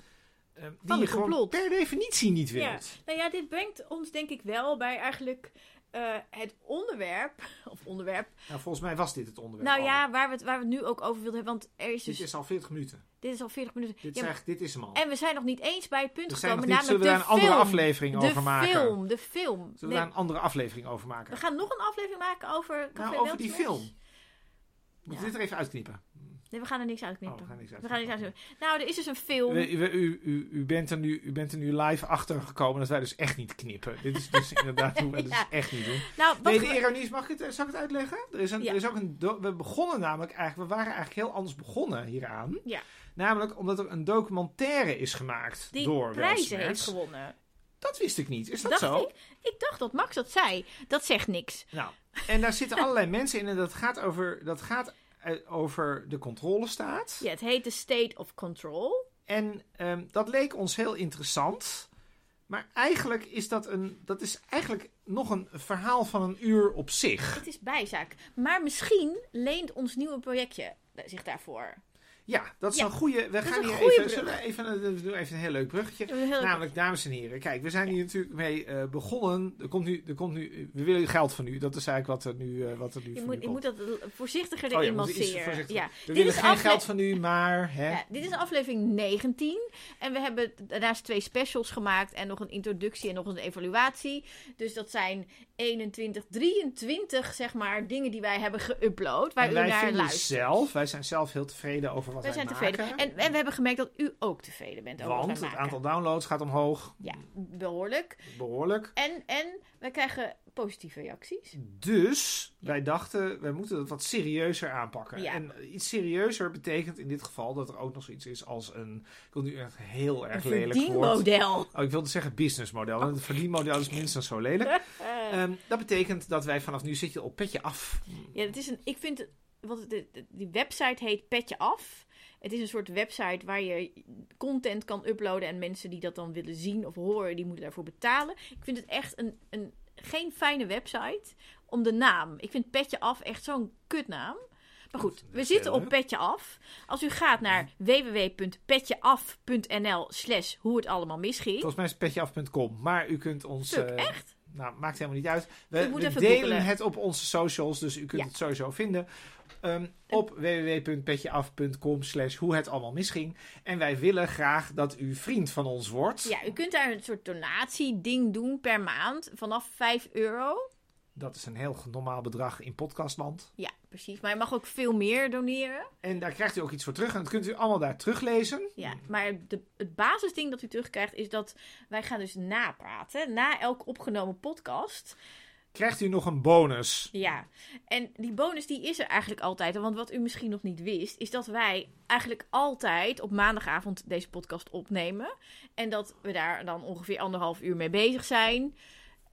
ehm, die je gewoon per definitie niet wilt.
Ja. Nou ja, dit brengt ons denk ik wel bij eigenlijk eh, het onderwerp, of onderwerp,
Nou, volgens mij was dit het onderwerp.
nou
al.
ja, waar we, het, waar we het nu ook over wilden hebben, want er is dus,
Dit is al 40 minuten.
dit is al 40 minuten.
Dit,
Ja,
is dit is hem al.
en we zijn nog niet eens bij het punt
We
gekomen,
niet-
namelijk
zullen we
de
daar een andere aflevering
de
over maken?
film, de film.
Zullen we
Nee,
daar een andere aflevering over maken?
we gaan nog een aflevering maken over Café
Nou, over die film. Moet
Ja.
dit er even uitknippen?
Nee, we gaan er niks uitknippen.
Oh, we gaan niks
We gaan er niks
uitknippen.
Nou, er is dus een film.
We- we- u, u, u, bent er nu, u bent er nu live achter gekomen dat wij dus echt niet knippen. Dit is dus inderdaad hoe wij dus echt niet doen.
nou, wat
Nee, de ironie is, mag ik het, zal ik het uitleggen? Er is, een,
Ja.
er is ook een. We begonnen namelijk eigenlijk. We waren eigenlijk heel anders begonnen hieraan.
Ja.
Namelijk omdat er een documentaire is gemaakt
die
door
prijzen heeft gewonnen.
Dat wist ik niet. Is dat
Dacht
zo?
ik? Ik dacht dat Max dat zei. Dat zegt niks.
Nou, en daar zitten allerlei mensen in en dat gaat over, dat gaat eh, over de controlestaat.
Ja, het heet The State of Control.
En ehm, dat leek ons heel interessant. Maar eigenlijk is dat een. Dat is eigenlijk nog een verhaal van een uur op zich.
Het is bijzaak. Maar misschien leent ons nieuwe projectje zich daarvoor.
Ja, dat is
Ja,
een goede. We gaan hier even, zullen we even, doen even een heel leuk bruggetje.
Heel-
Namelijk, dames en heren, kijk, we zijn hier natuurlijk mee eh, begonnen. Er komt nu, er komt nu, we willen geld van u. Dat is eigenlijk wat er nu, eh, wat er nu
Je moet, je
komt.
moet dat voorzichtiger
Oh ja,
erin lanceren.
voorzichtiger.
Ja.
We
Dit
willen
is
geen geld van u, maar hè,
Ja, dit is aflevering 19. En we hebben daarnaast twee specials gemaakt. En nog een introductie en nog een evaluatie. Dus dat zijn 21, 23 zeg maar dingen die wij hebben geüpload. Waar
en
u
wij
naar luistert.
zelf, wij zijn zelf heel tevreden over wat
Wij zijn
maken.
tevreden. En, en we hebben gemerkt dat u ook tevreden bent over
Want
wat wij
het
maken.
aantal downloads gaat omhoog,
Ja, behoorlijk.
behoorlijk.
En, en wij krijgen positieve reacties.
Dus wij dachten, wij moeten het wat serieuzer aanpakken.
Ja.
En iets serieuzer betekent in dit geval dat er ook nog zoiets is als een. Ik wil nu echt heel erg
Een
lelijk woord.
verdienmodel.
Oh, ik wilde zeggen businessmodel. En Het verdienmodel is minstens zo lelijk. Ehm, dat betekent dat wij vanaf nu zitten op petje af.
Ja, het is een, ik vind, het- wat het- de, de- die website heet Petje Af. Het is een soort website waar je content kan uploaden en mensen die dat dan willen zien of horen, die moeten daarvoor betalen. Ik vind het echt een, een, geen fijne website om de naam. Ik vind Petje Af echt zo'n kutnaam. Maar goed, we zitten op. Petje Af. Als u gaat naar www.petjeaf.nl slash hoe het allemaal misging.
Volgens mij is het petjeaf.com. Maar u kunt ons. Eh,
echt?
Nou, maakt helemaal niet uit. We, delen
googlen.
het op onze socials, dus u kunt
Ja.
het sowieso vinden. Ehm, op www.petjeaf.com slash hoe het allemaal misging. En wij willen graag dat u vriend van ons wordt.
Ja, u kunt daar een soort donatie-ding doen per maand vanaf 5 euro.
Dat is een heel normaal bedrag in podcastland.
Ja, precies. Maar je mag ook veel meer doneren.
En daar krijgt u ook iets voor terug. En dat kunt u allemaal daar teruglezen.
Ja, maar de, het basisding dat u terugkrijgt is dat wij gaan dus napraten. Na elke opgenomen podcast.
Krijgt u nog een bonus.
Ja, en die bonus die is er eigenlijk altijd. Want wat u misschien nog niet wist, is dat wij eigenlijk altijd op maandagavond deze podcast opnemen. En dat we daar dan ongeveer anderhalf uur mee bezig zijn.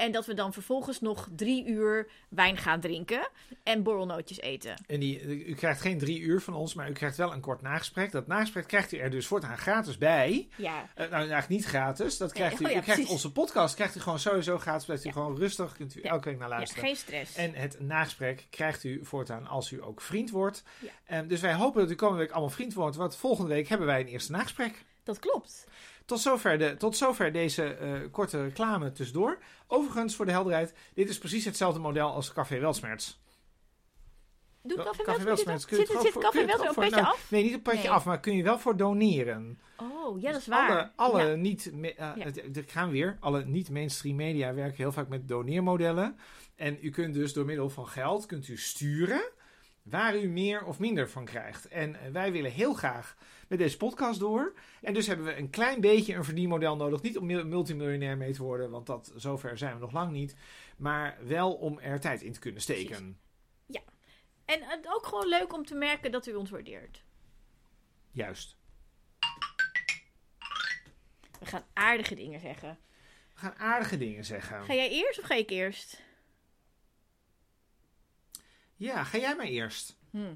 En dat we dan vervolgens nog drie uur wijn gaan drinken en borrelnootjes eten.
En die, u krijgt geen drie uur van ons, maar u krijgt wel een kort nagesprek. Dat nagesprek krijgt u er dus voortaan gratis bij.
Ja,
Eh, nou, eigenlijk niet gratis. Dat krijgt u,
oh ja,
u krijgt onze podcast krijgt u gewoon sowieso gratis. Blijft u gewoon rustig. Kunt u
Ja.
elke week naar luisteren.
geen stress.
En het nagesprek krijgt u voortaan als u ook vriend wordt.
Ja.
Ehm, dus wij hopen dat u komende week allemaal vriend wordt. Want volgende week hebben wij een eerste nagesprek.
Dat klopt.
Tot zover, de, tot zover deze eh, korte reclame tussendoor. Overigens, voor de helderheid, dit is precies hetzelfde model als Café Welsmerts.
Doe
Wel-
Café
Café
Welsmerts Zit,
het
zit
voor-
Café Welsmerts op
gewoon
petje af?
Nee, niet een petje
Nee.
af, maar kun je wel voor doneren.
Oh, ja, dat is
Dus
waar.
Alle, alle
Ja.
niet, eh,
Ja.
het- er gaan weer, alle niet-mainstream media werken heel vaak met doneermodellen. En u kunt dus door middel van geld kunt u sturen waar u meer of minder van krijgt. En eh, wij willen heel graag met deze podcast door. En dus hebben we een klein beetje een verdienmodel nodig. Niet om mil- multimiljonair mee te worden, want dat, zover zijn we nog lang niet. Maar wel om er tijd in te kunnen steken.
En het ook gewoon leuk om te merken dat u ons waardeert.
Juist.
We gaan aardige dingen zeggen.
We gaan aardige dingen zeggen.
Ga jij eerst of ga ik eerst?
Ja, ga jij maar eerst.
Hm.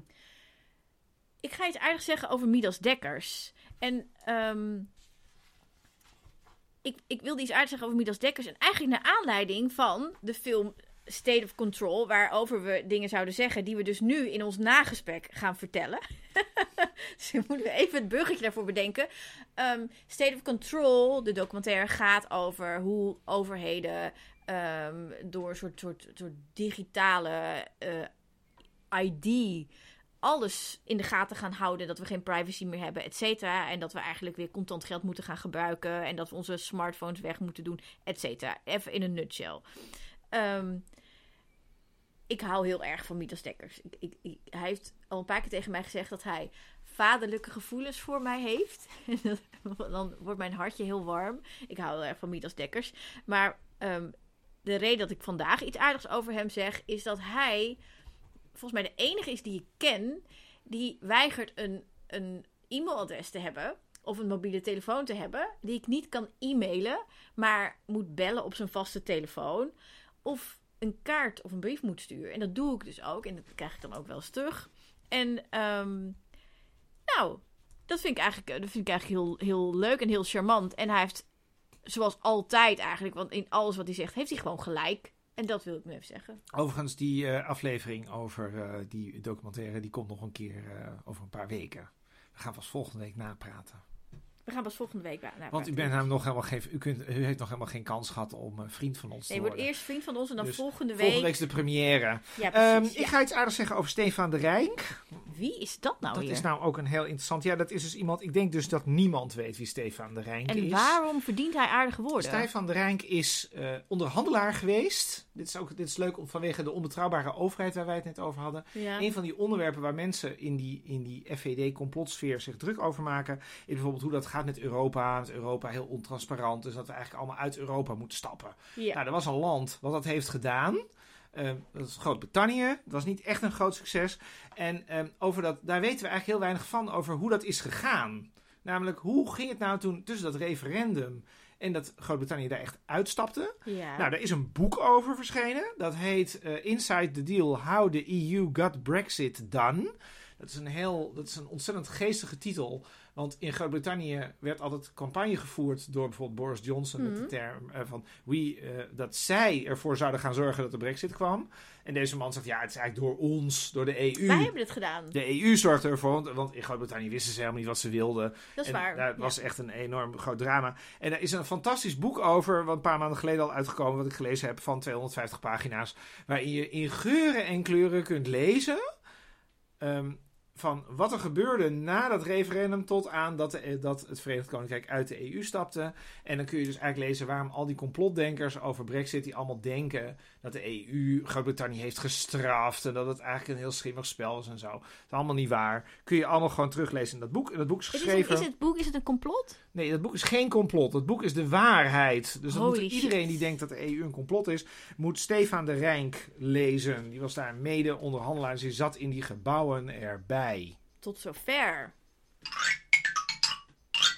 Ik ga iets aardigs zeggen over Midas Dekkers. En ehm, ik, ik wilde iets aardigs zeggen over Midas Dekkers. En eigenlijk naar aanleiding van de film State of Control, waarover we dingen zouden zeggen die we dus nu in ons nagesprek gaan vertellen. dus dan moeten we even het bruggetje daarvoor bedenken. Ehm, State of Control, de documentaire, gaat over hoe overheden ehm, door een soort, soort, soort digitale eh, ID alles in de gaten gaan houden. Dat we geen privacy meer hebben, et cetera. En dat we eigenlijk weer contant geld moeten gaan gebruiken. En dat we onze smartphones weg moeten doen, et cetera. Even in een nutshell. Ehm, ik hou heel erg van Midas Dekkers. Ik, ik, hij heeft al een paar keer tegen mij gezegd dat hij vaderlijke gevoelens voor mij heeft. Dan wordt mijn hartje heel warm. Ik hou heel erg van Midas Dekkers. Maar ehm, de reden dat ik vandaag iets aardigs over hem zeg, is dat hij volgens mij de enige is die ik ken die weigert een, een e-mailadres te hebben of een mobiele telefoon te hebben, die ik niet kan e-mailen, maar moet bellen op zijn vaste telefoon of een kaart of een brief moet sturen. En dat doe ik dus ook en dat krijg ik dan ook wel eens terug. En ehm, nou, dat vind ik eigenlijk, dat vind ik eigenlijk heel, heel leuk en heel charmant. En hij heeft, zoals altijd eigenlijk, want in alles wat hij zegt, heeft hij gewoon gelijk. En dat wil ik nu even zeggen.
Overigens, die eh, aflevering over eh, die documentaire, die komt nog een keer eh, over een paar weken. We gaan vast volgende week napraten.
We gaan pas volgende week naar
Want u, bent namelijk nog helemaal geen, u, kunt, u heeft nog helemaal geen kans gehad om een vriend van ons
Nee,
te
je wordt
worden.
eerst vriend van ons en dan
Dus
volgende week.
Volgende week is de première.
Ja,
Ehm,
precies.
ik
Ja.
ga iets aardigs zeggen over Stefan de Rijk.
Wie is dat nou
dat
weer?
is nou ook een heel interessant. Ja, dat is dus iemand. Ik denk dus dat niemand weet wie Stefan de Rijk
en
is.
waarom verdient hij aardige woorden?
Stefan de Rijk is eh, onderhandelaar geweest. Dit is ook dit is leuk om vanwege de onbetrouwbare overheid waar wij het net over hadden.
Ja.
Een van die onderwerpen waar mensen in die, in die FVD-complotsfeer zich druk over maken, is bijvoorbeeld hoe dat gaat met Europa. Dat Europa heel ontransparant is, dat we eigenlijk allemaal uit Europa moeten stappen.
ja.
Nou, er was een land wat dat heeft gedaan. Eh, dat is Groot-Brittannië. Het was niet echt een groot succes. En eh, over dat, daar weten we eigenlijk heel weinig van over hoe dat is gegaan. Namelijk, hoe ging het nou toen tussen dat referendum en dat Groot-Brittannië daar echt uitstapte?
ja.
Nou, daar is een boek over verschenen. Dat heet eh, Inside the Deal: How the EU Got Brexit Done. Dat is een heel, dat is een ontzettend geestige titel. Want in Groot-Brittannië werd altijd campagne gevoerd door bijvoorbeeld Boris Johnson met de
Mhm.
term eh, van wie, eh, dat zij ervoor zouden gaan zorgen dat de Brexit kwam. En deze man zegt ja, het is eigenlijk door ons, door de EU.
Wij hebben het gedaan.
De EU zorgde ervoor, want, want in Groot-Brittannië wisten ze helemaal niet wat ze wilden.
Dat is
en
waar.
Daar
Ja.
was echt een enorm groot drama. En er is een fantastisch boek over, wat een paar maanden geleden al uitgekomen, wat ik gelezen heb, van 250 pagina's. Waarin je in geuren en kleuren kunt lezen. ehm, van wat er gebeurde na dat referendum tot aan dat, de, dat het Verenigd Koninkrijk uit de EU stapte. En dan kun je dus eigenlijk lezen waarom al die complotdenkers over Brexit, die allemaal denken dat de EU Groot-Brittannië heeft gestraft en dat het eigenlijk een heel schimmig spel is en zo. Dat is allemaal niet waar. Kun je allemaal gewoon teruglezen in dat boek. En dat boek is
Is,
geschreven...
het, is het boek is het een complot?
Nee, dat boek is geen complot. Dat boek is de waarheid. Dus
Holy
moet iedereen
shit.
die denkt dat de EU een complot is, moet Stefan de Rijk lezen. Die was daar mede onderhandelaar. Dus die zat in die gebouwen erbij.
Tot zover.